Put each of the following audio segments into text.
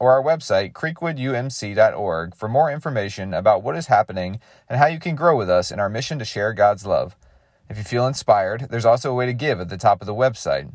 or our website, creekwoodumc.org, for more information about what is happening and how you can grow with us in our mission to share God's love. If you feel inspired, there's also a way to give at the top of the website.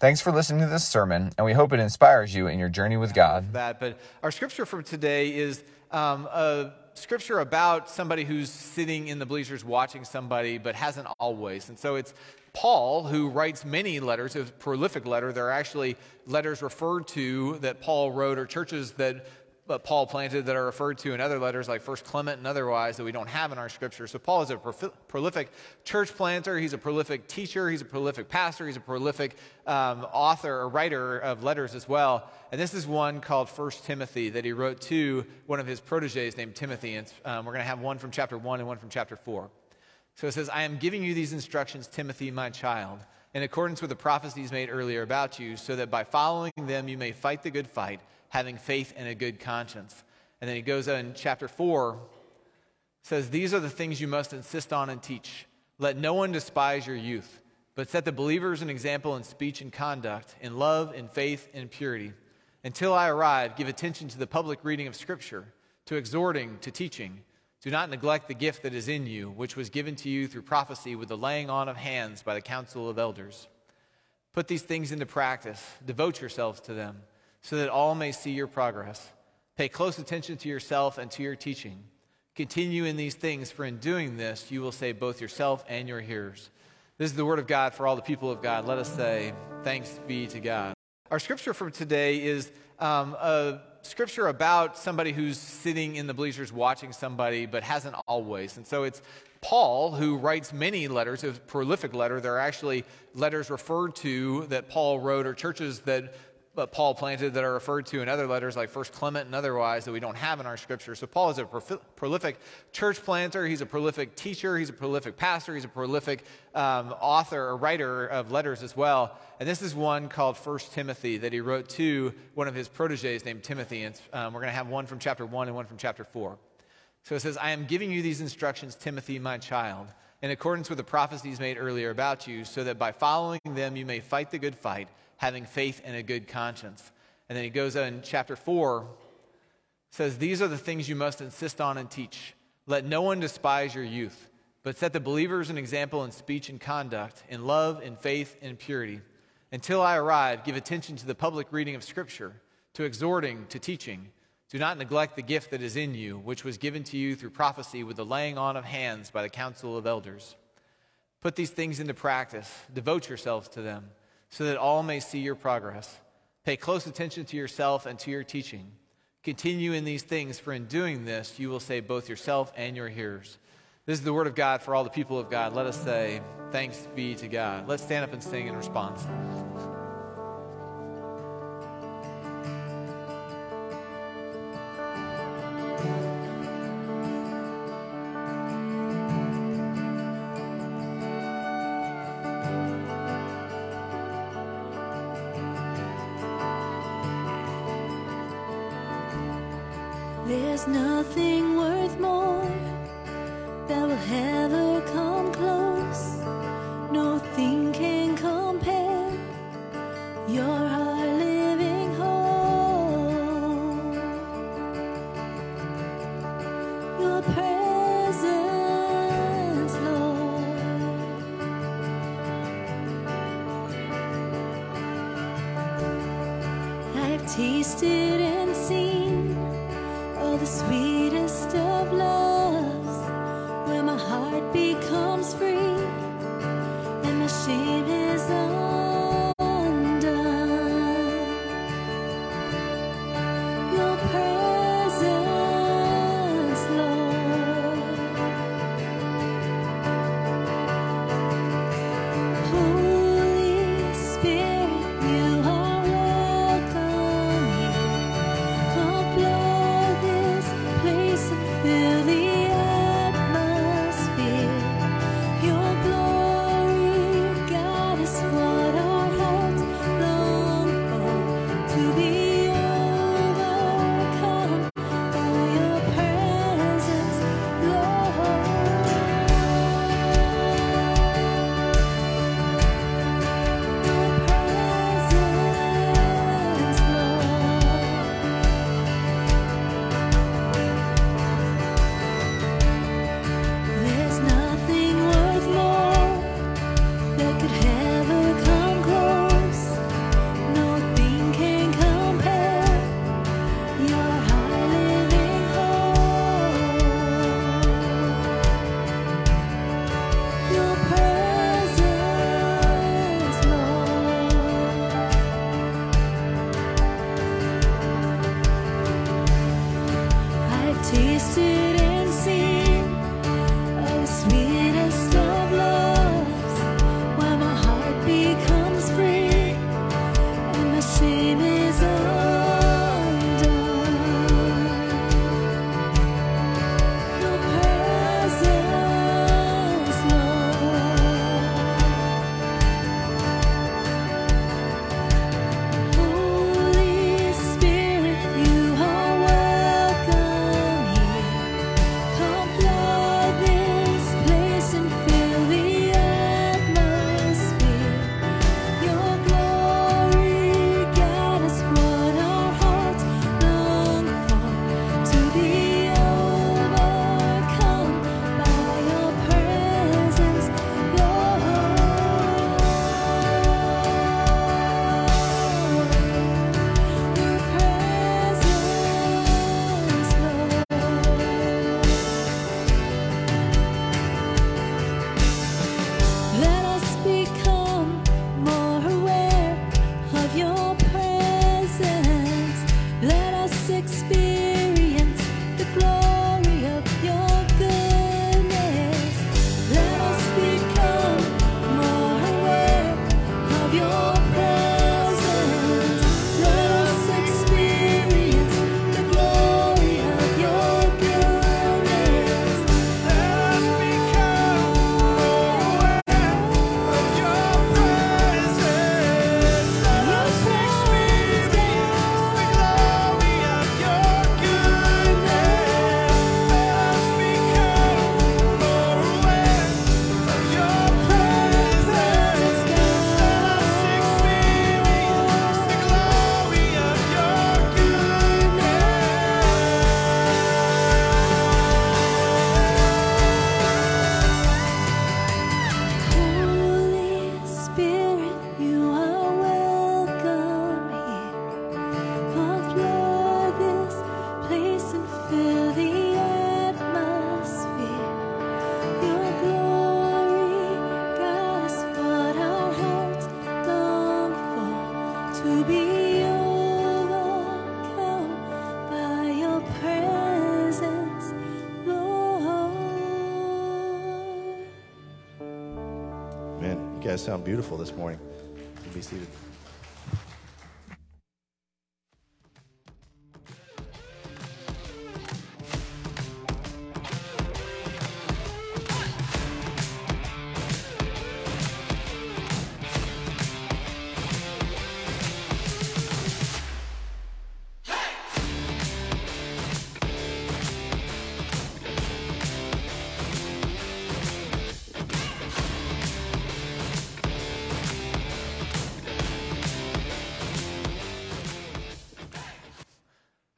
Thanks for listening to this sermon, and we hope it inspires you in your journey with God. That, but our scripture for today is um, a scripture about somebody who's sitting in the bleachers watching somebody, but hasn't always. And so it's Paul, who writes many letters, a prolific letter. There are actually letters referred to that Paul wrote, or churches that uh, Paul planted that are referred to in other letters like First Clement and otherwise that we don't have in our scripture. So Paul is a prolific church planter. He's a prolific teacher. He's a prolific pastor. He's a prolific um, author or writer of letters as well. And this is one called First Timothy that he wrote to one of his proteges named Timothy. And um, we're going to have one from chapter one and one from chapter four. So it says, I am giving you these instructions, Timothy, my child, in accordance with the prophecies made earlier about you, so that by following them you may fight the good fight, having faith and a good conscience. And then he goes on in chapter 4, says, These are the things you must insist on and teach. Let no one despise your youth, but set the believers an example in speech and conduct, in love, in faith, in purity. Until I arrive, give attention to the public reading of Scripture, to exhorting, to teaching. Do not neglect the gift that is in you, which was given to you through prophecy with the laying on of hands by the council of elders. Put these things into practice, devote yourselves to them, so that all may see your progress. Pay close attention to yourself and to your teaching. Continue in these things, for in doing this, you will save both yourself and your hearers. This is the word of God for all the people of God. Let us say, Thanks be to God. Our scripture for today is um, a scripture about somebody who's sitting in the bleachers watching somebody, but hasn't always. And so it's Paul who writes many letters, a prolific letter. There are actually letters referred to that Paul wrote, or churches that Paul planted that are referred to in other letters like First Clement and otherwise that we don't have in our scripture. So Paul is a prolific church planter. He's a prolific teacher. He's a prolific pastor. He's a prolific um, author or writer of letters as well. And this is one called First Timothy that he wrote to one of his proteges named Timothy. And um, we're going to have one from chapter one and one from chapter four. So it says, "I am giving you these instructions, Timothy, my child." In accordance with the prophecies made earlier about you, so that by following them you may fight the good fight having faith and a good conscience. And then he goes on in chapter 4, says, These are the things you must insist on and teach. Let no one despise your youth, but set the believers an example in speech and conduct, in love, in faith, in purity. Until I arrive, give attention to the public reading of Scripture, to exhorting, to teaching. Do not neglect the gift that is in you, which was given to you through prophecy with the laying on of hands by the council of elders. Put these things into practice, devote yourselves to them so that all may see your progress. Pay close attention to yourself and to your teaching. Continue in these things, for in doing this, you will save both yourself and your hearers. This is the word of God for all the people of God. Let us say, Thanks be to God. Let's stand up and sing in response. Guys sound beautiful this morning. You can be seated.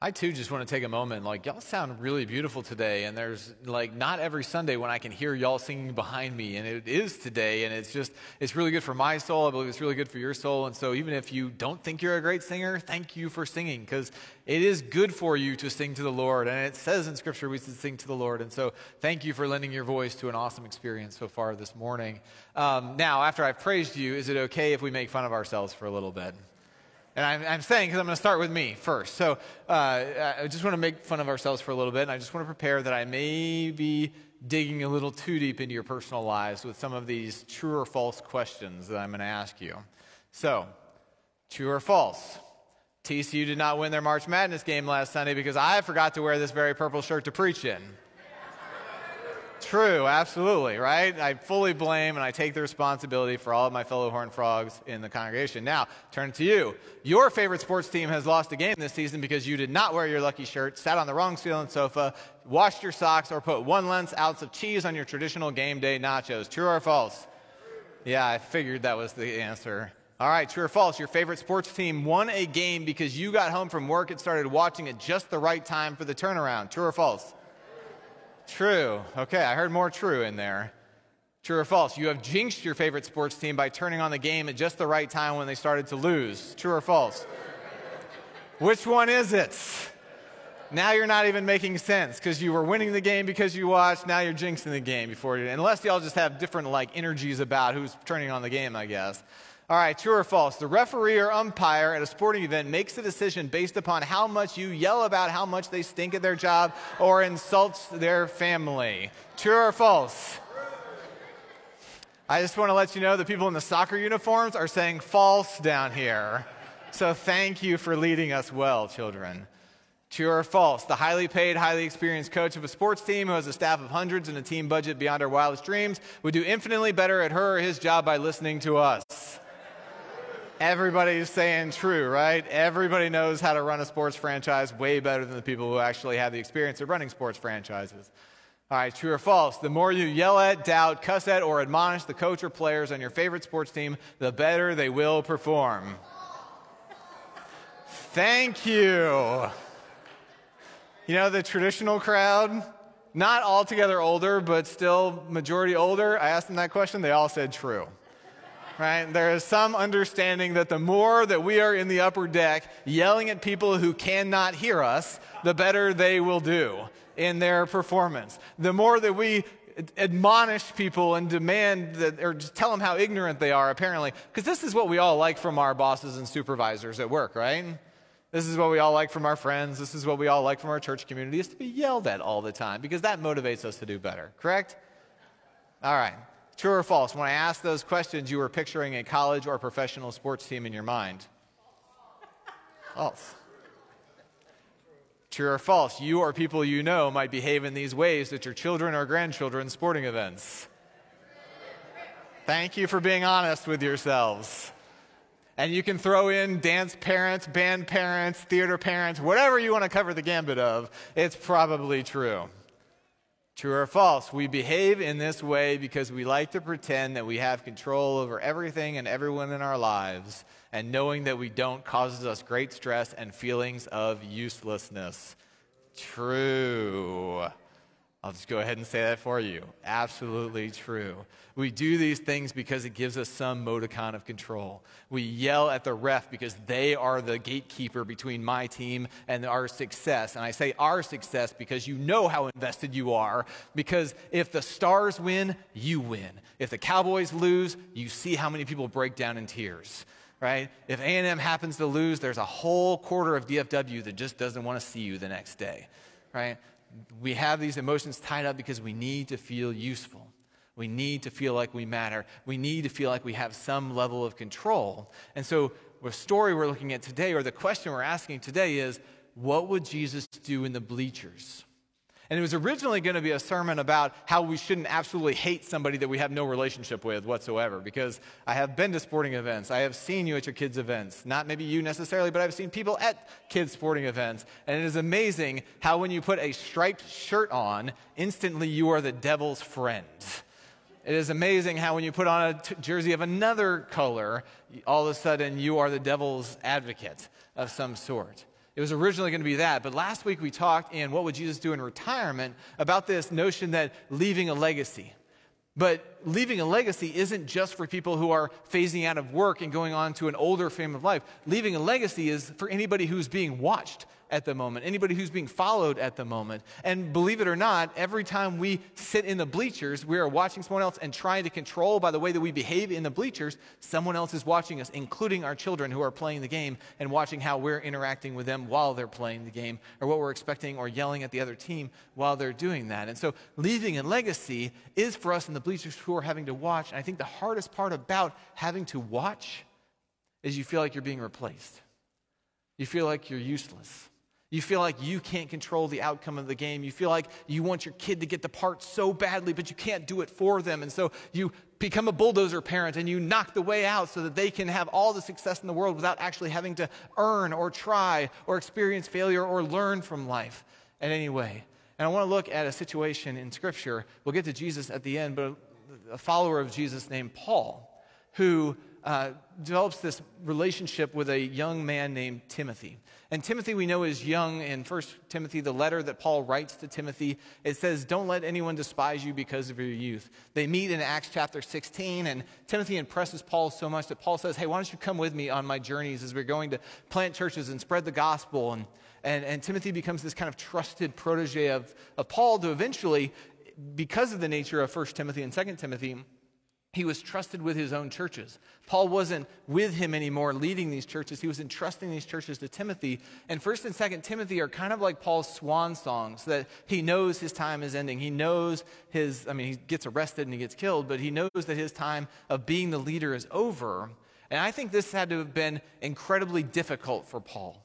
I too just want to take a moment. Like, y'all sound really beautiful today. And there's like not every Sunday when I can hear y'all singing behind me. And it is today. And it's just, it's really good for my soul. I believe it's really good for your soul. And so even if you don't think you're a great singer, thank you for singing because it is good for you to sing to the Lord. And it says in Scripture we should sing to the Lord. And so thank you for lending your voice to an awesome experience so far this morning. Um, now, after I've praised you, is it okay if we make fun of ourselves for a little bit? And I'm, I'm saying because I'm going to start with me first. So uh, I just want to make fun of ourselves for a little bit. And I just want to prepare that I may be digging a little too deep into your personal lives with some of these true or false questions that I'm going to ask you. So, true or false? TCU did not win their March Madness game last Sunday because I forgot to wear this very purple shirt to preach in. True, absolutely, right? I fully blame and I take the responsibility for all of my fellow Horned Frogs in the congregation. Now, turn to you. Your favorite sports team has lost a game this season because you did not wear your lucky shirt, sat on the wrong feeling sofa, washed your socks, or put one less ounce of cheese on your traditional game day nachos. True or false? Yeah, I figured that was the answer. All right, true or false? Your favorite sports team won a game because you got home from work and started watching at just the right time for the turnaround. True or false? True. Okay, I heard more true in there. True or false? You have jinxed your favorite sports team by turning on the game at just the right time when they started to lose. True or false? Which one is it? Now you're not even making sense because you were winning the game because you watched. Now you're jinxing the game before you. Unless y'all just have different like energies about who's turning on the game, I guess. All right, true or false? The referee or umpire at a sporting event makes a decision based upon how much you yell about how much they stink at their job or insults their family. True or false? I just want to let you know the people in the soccer uniforms are saying false down here. So thank you for leading us well, children. True or false? The highly paid, highly experienced coach of a sports team who has a staff of hundreds and a team budget beyond our wildest dreams would do infinitely better at her or his job by listening to us. Everybody's saying true, right? Everybody knows how to run a sports franchise way better than the people who actually have the experience of running sports franchises. All right, true or false? The more you yell at, doubt, cuss at, or admonish the coach or players on your favorite sports team, the better they will perform. Thank you. You know, the traditional crowd, not altogether older, but still majority older, I asked them that question, they all said true right? There is some understanding that the more that we are in the upper deck yelling at people who cannot hear us, the better they will do in their performance. The more that we admonish people and demand that, or just tell them how ignorant they are, apparently, because this is what we all like from our bosses and supervisors at work, right? This is what we all like from our friends. This is what we all like from our church community is to be yelled at all the time because that motivates us to do better, correct? All right. True or false? When I asked those questions, you were picturing a college or professional sports team in your mind. False. True or false? You or people you know might behave in these ways at your children or grandchildren's sporting events. Thank you for being honest with yourselves. And you can throw in dance parents, band parents, theater parents, whatever you want to cover the gambit of. It's probably true. True or false? We behave in this way because we like to pretend that we have control over everything and everyone in our lives, and knowing that we don't causes us great stress and feelings of uselessness. True. I'll just go ahead and say that for you. Absolutely true. We do these things because it gives us some modicum of control. We yell at the ref because they are the gatekeeper between my team and our success. And I say our success because you know how invested you are. Because if the Stars win, you win. If the Cowboys lose, you see how many people break down in tears. Right? If A&M happens to lose, there's a whole quarter of DFW that just doesn't want to see you the next day. Right? We have these emotions tied up because we need to feel useful. We need to feel like we matter. We need to feel like we have some level of control. And so, the story we're looking at today, or the question we're asking today, is what would Jesus do in the bleachers? And it was originally going to be a sermon about how we shouldn't absolutely hate somebody that we have no relationship with whatsoever. Because I have been to sporting events. I have seen you at your kids' events. Not maybe you necessarily, but I've seen people at kids' sporting events. And it is amazing how when you put a striped shirt on, instantly you are the devil's friend. It is amazing how when you put on a t- jersey of another color, all of a sudden you are the devil's advocate of some sort. It was originally going to be that. But last week we talked in What Would Jesus Do in Retirement about this notion that leaving a legacy. But leaving a legacy isn't just for people who are phasing out of work and going on to an older frame of life. Leaving a legacy is for anybody who's being watched at the moment, anybody who's being followed at the moment. And believe it or not, every time we sit in the bleachers, we are watching someone else and trying to control by the way that we behave in the bleachers, someone else is watching us, including our children who are playing the game and watching how we're interacting with them while they're playing the game or what we're expecting or yelling at the other team while they're doing that. And so leaving a legacy is for us in the bleachers who are having to watch. And I think the hardest part about having to watch is you feel like you're being replaced. You feel like you're useless. You feel like you can't control the outcome of the game. You feel like you want your kid to get the part so badly, but you can't do it for them. And so you become a bulldozer parent and you knock the way out so that they can have all the success in the world without actually having to earn or try or experience failure or learn from life in any way. And I want to look at a situation in Scripture. We'll get to Jesus at the end, but a follower of Jesus named Paul, who uh, develops this relationship with a young man named Timothy. And Timothy, we know, is young. In 1 Timothy, the letter that Paul writes to Timothy, it says, Don't let anyone despise you because of your youth. They meet in Acts chapter 16, and Timothy impresses Paul so much that Paul says, Hey, why don't you come with me on my journeys as we're going to plant churches and spread the gospel? And, and, and Timothy becomes this kind of trusted protege of, of Paul to eventually, because of the nature of 1 Timothy and 2 Timothy, he was trusted with his own churches. Paul wasn't with him anymore leading these churches. He was entrusting these churches to Timothy. And 1st and 2nd Timothy are kind of like Paul's swan songs that he knows his time is ending. He knows his, I mean, he gets arrested and he gets killed, but he knows that his time of being the leader is over. And I think this had to have been incredibly difficult for Paul.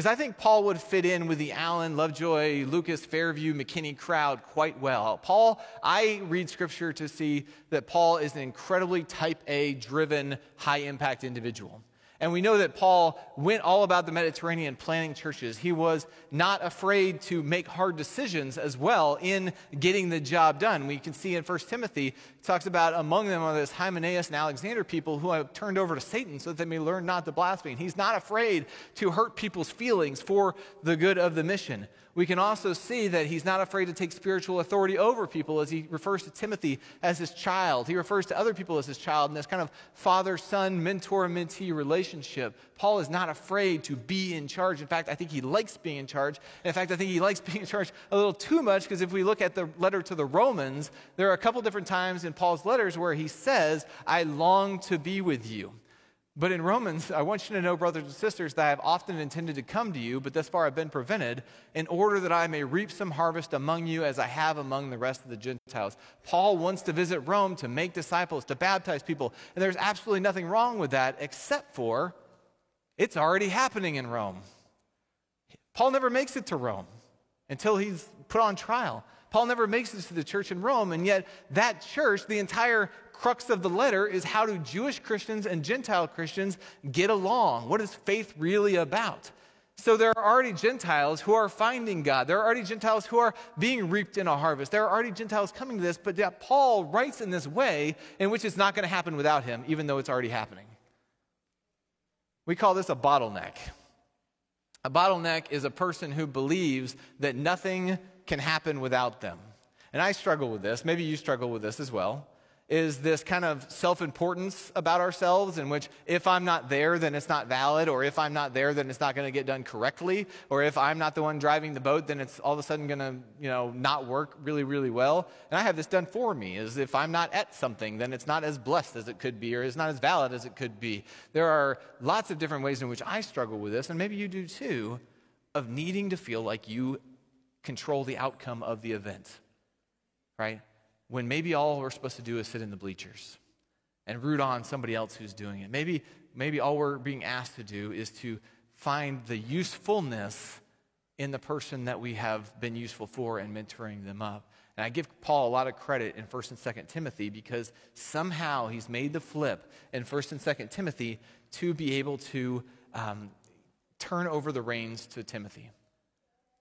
Because I think Paul would fit in with the Allen, Lovejoy, Lucas, Fairview, McKinney crowd quite well. Paul, I read scripture to see that Paul is an incredibly type A driven, high impact individual. And we know that Paul went all about the Mediterranean planning churches. He was not afraid to make hard decisions as well in getting the job done. We can see in 1 Timothy, talks about among them are this Hymenaeus and Alexander people who have turned over to Satan so that they may learn not to blaspheme. He's not afraid to hurt people's feelings for the good of the mission we can also see that he's not afraid to take spiritual authority over people as he refers to Timothy as his child. He refers to other people as his child in this kind of father son, mentor mentee relationship. Paul is not afraid to be in charge. In fact, I think he likes being in charge. In fact, I think he likes being in charge a little too much because if we look at the letter to the Romans, there are a couple different times in Paul's letters where he says, I long to be with you. But in Romans, I want you to know, brothers and sisters, that I have often intended to come to you, but thus far I've been prevented, in order that I may reap some harvest among you as I have among the rest of the Gentiles. Paul wants to visit Rome to make disciples, to baptize people, and there's absolutely nothing wrong with that, except for it's already happening in Rome. Paul never makes it to Rome until he's put on trial. Paul never makes it to the church in Rome, and yet that church, the entire crux of the letter is how do Jewish Christians and Gentile Christians get along? What is faith really about? So there are already Gentiles who are finding God. There are already Gentiles who are being reaped in a harvest. There are already Gentiles coming to this, but yet Paul writes in this way in which it's not going to happen without him, even though it's already happening. We call this a bottleneck. A bottleneck is a person who believes that nothing can happen without them. And I struggle with this. Maybe you struggle with this as well is this kind of self importance about ourselves, in which if I'm not there, then it's not valid, or if I'm not there, then it's not going to get done correctly, or if I'm not the one driving the boat, then it's all of a sudden going to, you know, not work really, really well. And I have this done for me, is if I'm not at something, then it's not as blessed as it could be, or it's not as valid as it could be. There are lots of different ways in which I struggle with this, and maybe you do too, of needing to feel like you control the outcome of the event, right? when maybe all we're supposed to do is sit in the bleachers and root on somebody else who's doing it. Maybe, maybe all we're being asked to do is to find the usefulness in the person that we have been useful for and mentoring them up. And I give Paul a lot of credit in 1st and 2nd Timothy because somehow he's made the flip in 1st and 2nd Timothy to be able to um, turn over the reins to Timothy.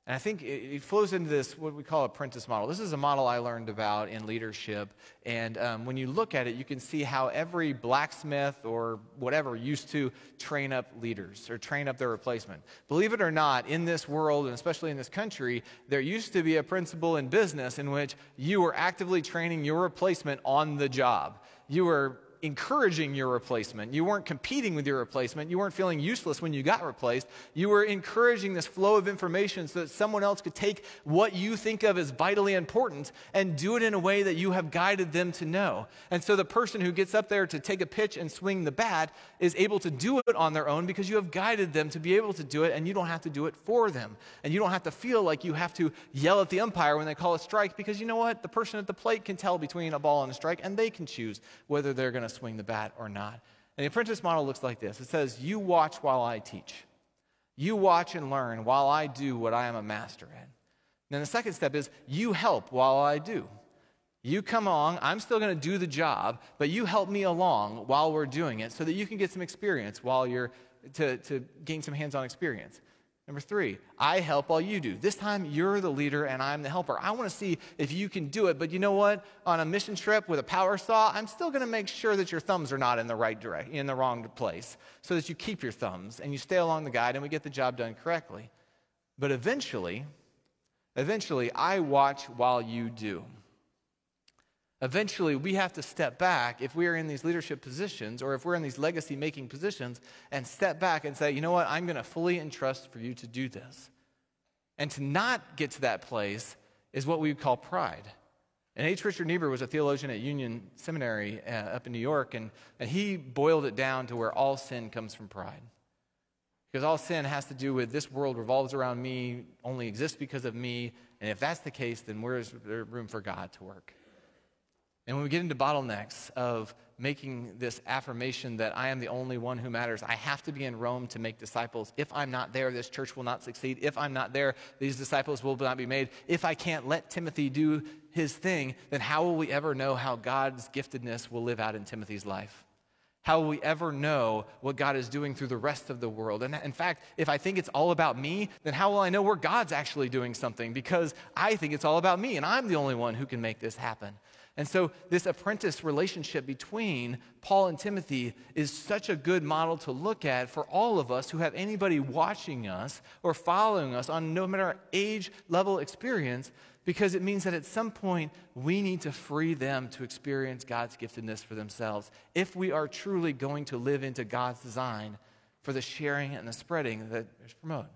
And I think it, flows into this, what we call apprentice model. This is a model I learned about in leadership. And um, when you look at it, you can see how every blacksmith or whatever used to train up leaders or train up their replacement. Believe it or not, in this world, and especially in this country, there used to be a principle in business in which you were actively training your replacement on the job. You were encouraging your replacement. You weren't competing with your replacement. You weren't feeling useless when you got replaced. You were encouraging this flow of information so that someone else could take what you think of as vitally important and do it in a way that you have guided them to know. And so the person who gets up there to take a pitch and swing the bat is able to do it on their own because you have guided them to be able to do it and you don't have to do it for them. And you don't have to feel like you have to yell at the umpire when they call a strike because you know what? The person at the plate can tell between a ball and a strike and they can choose whether they're going to to swing the bat or not. And the apprentice model looks like this it says, You watch while I teach. You watch and learn while I do what I am a master at. then the second step is, You help while I do. You come along, I'm still going to do the job, but you help me along while we're doing it so that you can get some experience while you're to, to gain some hands on experience. Number three, I help while you do. This time you're the leader and I'm the helper. I want to see if you can do it. But you know what? On a mission trip with a power saw, I'm still going to make sure that your thumbs are not in the right direction, in the wrong place, so that you keep your thumbs and you stay along the guide and we get the job done correctly. But eventually, eventually, I watch while you do. Eventually, we have to step back if we are in these leadership positions or if we're in these legacy making positions and step back and say, you know what, I'm going to fully entrust for you to do this. And to not get to that place is what we would call pride. And H. Richard Niebuhr was a theologian at Union Seminary uh, up in New York, and, and he boiled it down to where all sin comes from pride. Because all sin has to do with this world revolves around me, only exists because of me, and if that's the case, then where is there room for God to work? And when we get into bottlenecks of making this affirmation that I am the only one who matters, I have to be in Rome to make disciples. If I'm not there, this church will not succeed. If I'm not there, these disciples will not be made. If I can't let Timothy do his thing, then how will we ever know how God's giftedness will live out in Timothy's life? How will we ever know what God is doing through the rest of the world? And in fact, if I think it's all about me, then how will I know where God's actually doing something? Because I think it's all about me and I'm the only one who can make this happen. And so, this apprentice relationship between Paul and Timothy is such a good model to look at for all of us who have anybody watching us or following us on no matter our age, level, experience, because it means that at some point we need to free them to experience God's giftedness for themselves if we are truly going to live into God's design for the sharing and the spreading that is promoted.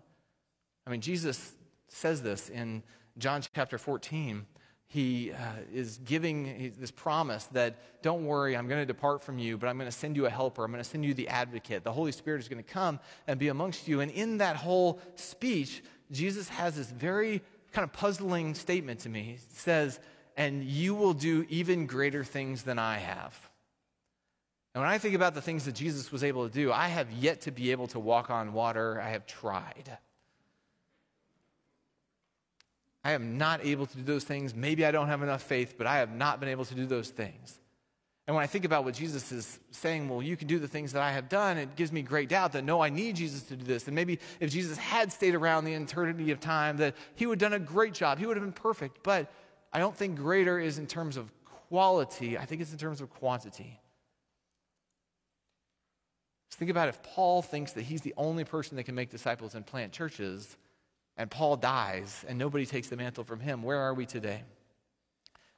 I mean, Jesus says this in John chapter 14 he uh, is giving this promise that don't worry, I'm going to depart from you, but I'm going to send you a helper. I'm going to send you the advocate. The Holy Spirit is going to come and be amongst you. And in that whole speech, Jesus has this very kind of puzzling statement to me. He says, And you will do even greater things than I have. And when I think about the things that Jesus was able to do, I have yet to be able to walk on water. I have tried. I am not able to do those things. Maybe I don't have enough faith, but I have not been able to do those things. And when I think about what Jesus is saying, well, you can do the things that I have done, it gives me great doubt that no, I need Jesus to do this. And maybe if Jesus had stayed around the eternity of time, that he would have done a great job. He would have been perfect. But I don't think greater is in terms of quality, I think it's in terms of quantity. Just think about if Paul thinks that he's the only person that can make disciples and plant churches, and Paul dies and nobody takes the mantle from him, where are we today?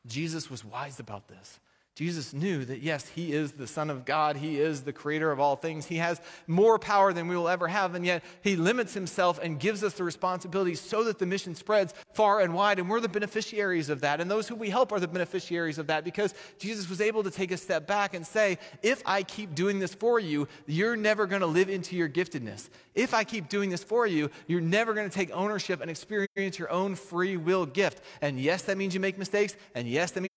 Jesus was wise about this. Jesus knew that, yes, he is the Son of God. He is the creator of all things. He has more power than we will ever have, and yet he limits himself and gives us the responsibility so that the mission spreads far and wide, and we're the beneficiaries of that. And those who we help are the beneficiaries of that because Jesus was able to take a step back and say, If I keep doing this for you, you're never going to live into your giftedness. If I keep doing this for you, you're never going to take ownership and experience your own free will gift. And yes, that means you make mistakes, and yes, that means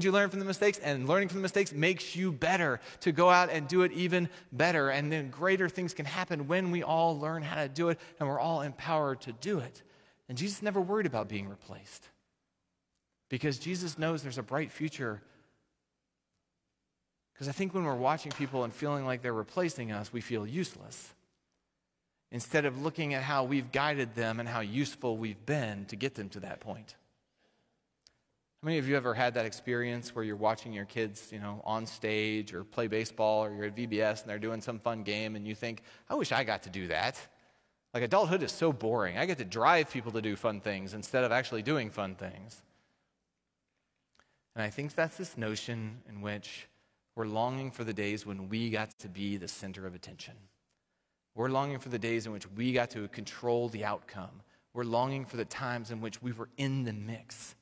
you learn from the mistakes, and learning from the mistakes makes you better to go out and do it even better. And then greater things can happen when we all learn how to do it and we're all empowered to do it. And Jesus never worried about being replaced because Jesus knows there's a bright future. Because I think when we're watching people and feeling like they're replacing us, we feel useless. Instead of looking at how we've guided them and how useful we've been to get them to that point. How many of you ever had that experience where you're watching your kids, you know, on stage or play baseball or you're at VBS and they're doing some fun game and you think, I wish I got to do that. Like adulthood is so boring. I get to drive people to do fun things instead of actually doing fun things. And I think that's this notion in which we're longing for the days when we got to be the center of attention. We're longing for the days in which we got to control the outcome. We're longing for the times in which we were in the mix.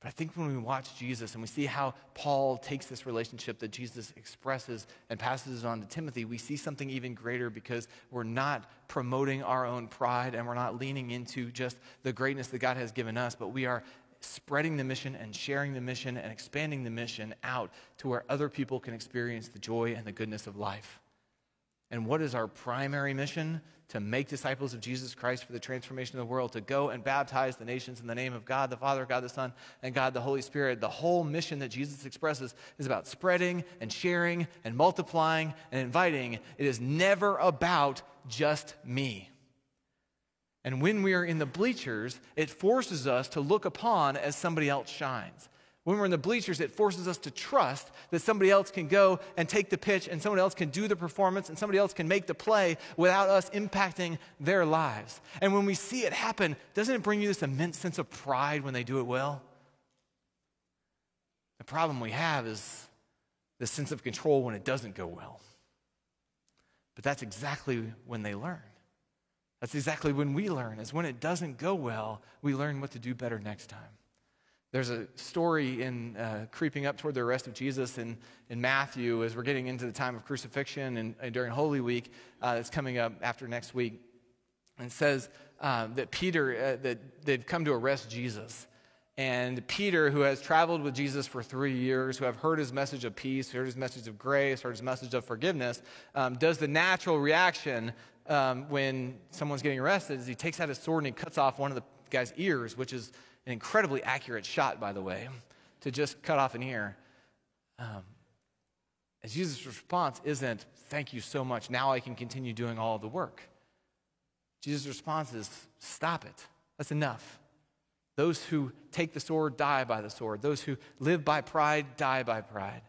But I think when we watch Jesus and we see how Paul takes this relationship that Jesus expresses and passes it on to Timothy, we see something even greater because we're not promoting our own pride and we're not leaning into just the greatness that God has given us, but we are spreading the mission and sharing the mission and expanding the mission out to where other people can experience the joy and the goodness of life. And what is our primary mission? To make disciples of Jesus Christ for the transformation of the world, to go and baptize the nations in the name of God the Father, God the Son, and God the Holy Spirit. The whole mission that Jesus expresses is about spreading and sharing and multiplying and inviting. It is never about just me. And when we are in the bleachers, it forces us to look upon as somebody else shines. When we're in the bleachers, it forces us to trust that somebody else can go and take the pitch and somebody else can do the performance and somebody else can make the play without us impacting their lives. And when we see it happen, doesn't it bring you this immense sense of pride when they do it well? The problem we have is the sense of control when it doesn't go well. But that's exactly when they learn. That's exactly when we learn, is when it doesn't go well, we learn what to do better next time. There's a story in uh, creeping up toward the arrest of Jesus in, in Matthew as we're getting into the time of crucifixion and, and during Holy Week uh, that's coming up after next week. And it says uh, that Peter, uh, that they've come to arrest Jesus. And Peter, who has traveled with Jesus for three years, who have heard his message of peace, heard his message of grace, heard his message of forgiveness, um, does the natural reaction um, when someone's getting arrested is he takes out his sword and he cuts off one of the guy's ears, which is an incredibly accurate shot, by the way, to just cut off an ear. Um, and Jesus' response isn't, Thank you so much. Now I can continue doing all the work. Jesus' response is, Stop it. That's enough. Those who take the sword die by the sword. Those who live by pride die by pride.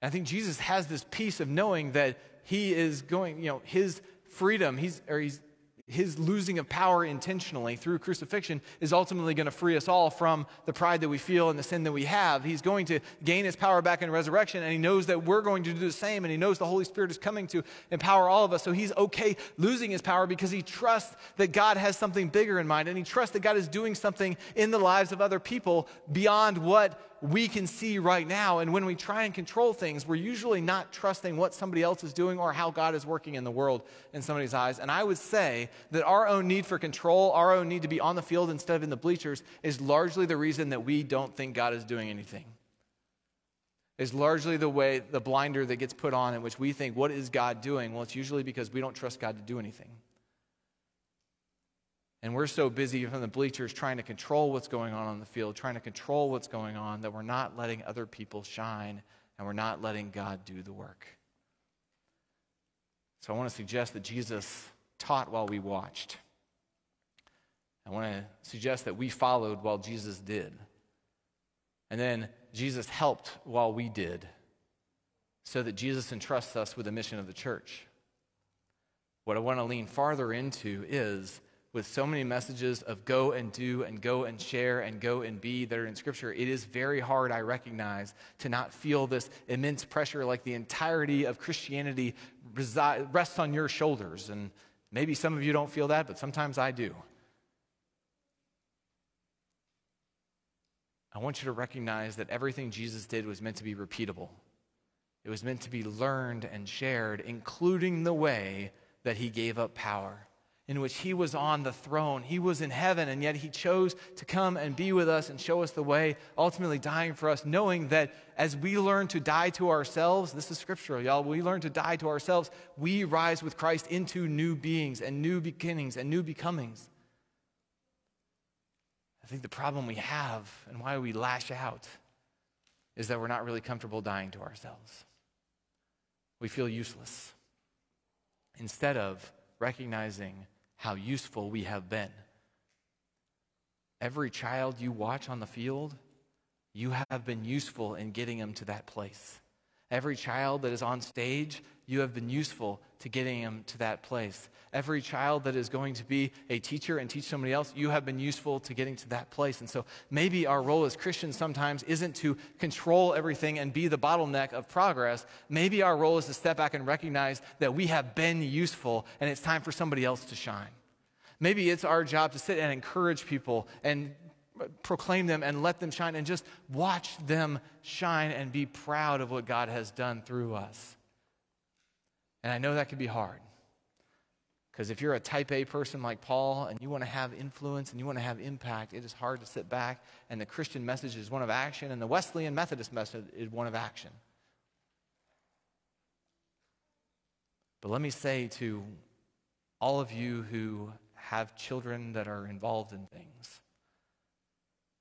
And I think Jesus has this peace of knowing that he is going, you know, his freedom, he's, or he's, his losing of power intentionally through crucifixion is ultimately going to free us all from the pride that we feel and the sin that we have. He's going to gain his power back in resurrection, and he knows that we're going to do the same, and he knows the Holy Spirit is coming to empower all of us. So he's okay losing his power because he trusts that God has something bigger in mind, and he trusts that God is doing something in the lives of other people beyond what we can see right now. And when we try and control things, we're usually not trusting what somebody else is doing or how God is working in the world in somebody's eyes. And I would say that our own need for control, our own need to be on the field instead of in the bleachers, is largely the reason that we don't think God is doing anything. Is largely the way, the blinder that gets put on in which we think, what is God doing? Well, it's usually because we don't trust God to do anything. And we're so busy from the bleachers trying to control what's going on on the field, trying to control what's going on, that we're not letting other people shine and we're not letting God do the work. So I want to suggest that Jesus taught while we watched. I want to suggest that we followed while Jesus did. And then Jesus helped while we did, so that Jesus entrusts us with the mission of the church. What I want to lean farther into is with so many messages of go and do and go and share and go and be that are in Scripture, it is very hard, I recognize, to not feel this immense pressure like the entirety of Christianity resi- rests on your shoulders. And maybe some of you don't feel that, but sometimes I do. I want you to recognize that everything Jesus did was meant to be repeatable. It was meant to be learned and shared, including the way that he gave up power in which he was on the throne. He was in heaven, and yet he chose to come and be with us and show us the way, ultimately dying for us, knowing that as we learn to die to ourselves, this is scriptural, y'all, we learn to die to ourselves, we rise with Christ into new beings and new beginnings and new becomings. I think the problem we have and why we lash out is that we're not really comfortable dying to ourselves. We feel useless. Instead of recognizing how useful we have been. Every child you watch on the field, you have been useful in getting them to that place. Every child that is on stage, you have been useful to getting them to that place. Every child that is going to be a teacher and teach somebody else, you have been useful to getting to that place. And so maybe our role as Christians sometimes isn't to control everything and be the bottleneck of progress. Maybe our role is to step back and recognize that we have been useful and it's time for somebody else to shine. Maybe it's our job to sit and encourage people and proclaim them and let them shine and just watch them shine and be proud of what God has done through us. And I know that can be hard. Because if you're a type A person like Paul and you want to have influence and you want to have impact, it is hard to sit back. And the Christian message is one of action, and the Wesleyan Methodist message is one of action. But let me say to all of you who have children that are involved in things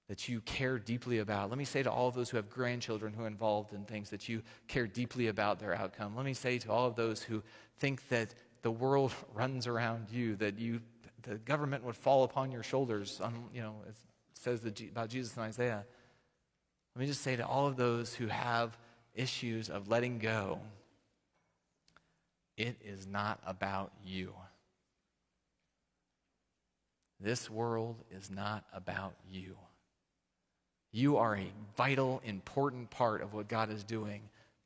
that you care deeply about. Let me say to all of those who have grandchildren who are involved in things that you care deeply about their outcome. Let me say to all of those who think that the world runs around you, that you, the government would fall upon your shoulders. On, you know, it says about Jesus in Isaiah. Let me just say to all of those who have issues of letting go, it is not about you. This world is not about you. You are a vital, important part of what God is doing,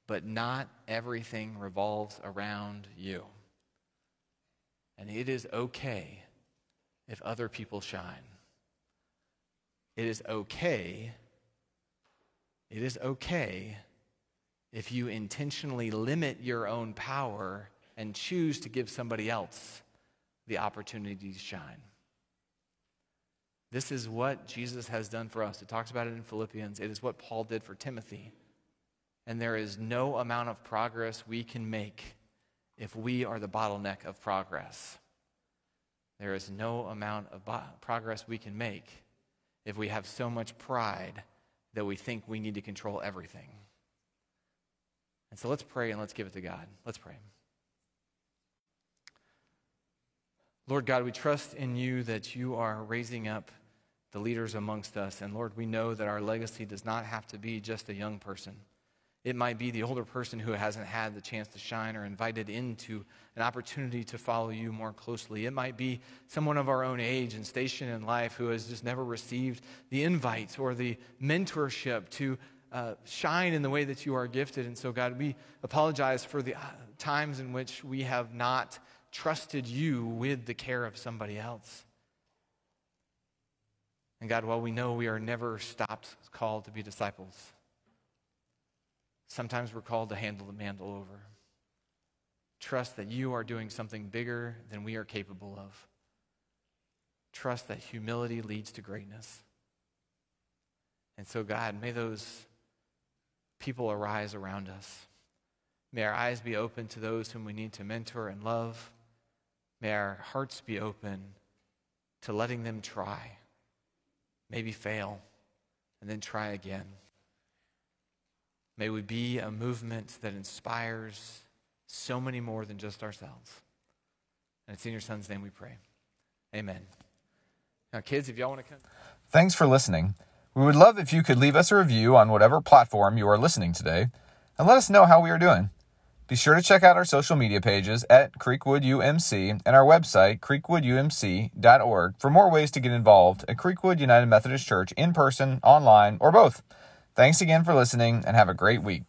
but not everything revolves around you. And it is okay if other people shine. It is okay. It is okay if you intentionally limit your own power and choose to give somebody else the opportunity to shine. This is what Jesus has done for us. It talks about it in Philippians. It is what Paul did for Timothy. And there is no amount of progress we can make if we are the bottleneck of progress. There is no amount of bo- progress we can make if we have so much pride that we think we need to control everything. And so let's pray and let's give it to God. Let's pray. Lord God, we trust in you that you are raising up the leaders amongst us. And Lord, we know that our legacy does not have to be just a young person. It might be the older person who hasn't had the chance to shine or invited into an opportunity to follow you more closely. It might be someone of our own age and station in life who has just never received the invite or the mentorship to uh, shine in the way that you are gifted. And so, God, we apologize for the uh, times in which we have not trusted you with the care of somebody else. And God, while we know we are never stopped called to be disciples, sometimes we're called to handle the mantle over. Trust that you are doing something bigger than we are capable of. Trust that humility leads to greatness. And so, God, may those people arise around us. May our eyes be open to those whom we need to mentor and love. May our hearts be open to letting them try, maybe fail, and then try again. May we be a movement that inspires so many more than just ourselves. And it's in your son's name we pray. Amen. Now, kids, if y'all want to come. Thanks for listening. We would love if you could leave us a review on whatever platform you are listening today and let us know how we are doing. Be sure to check out our social media pages at Creekwood UMC and our website, creekwoodumc.org, for more ways to get involved at Creekwood United Methodist Church in person, online, or both. Thanks again for listening and have a great week.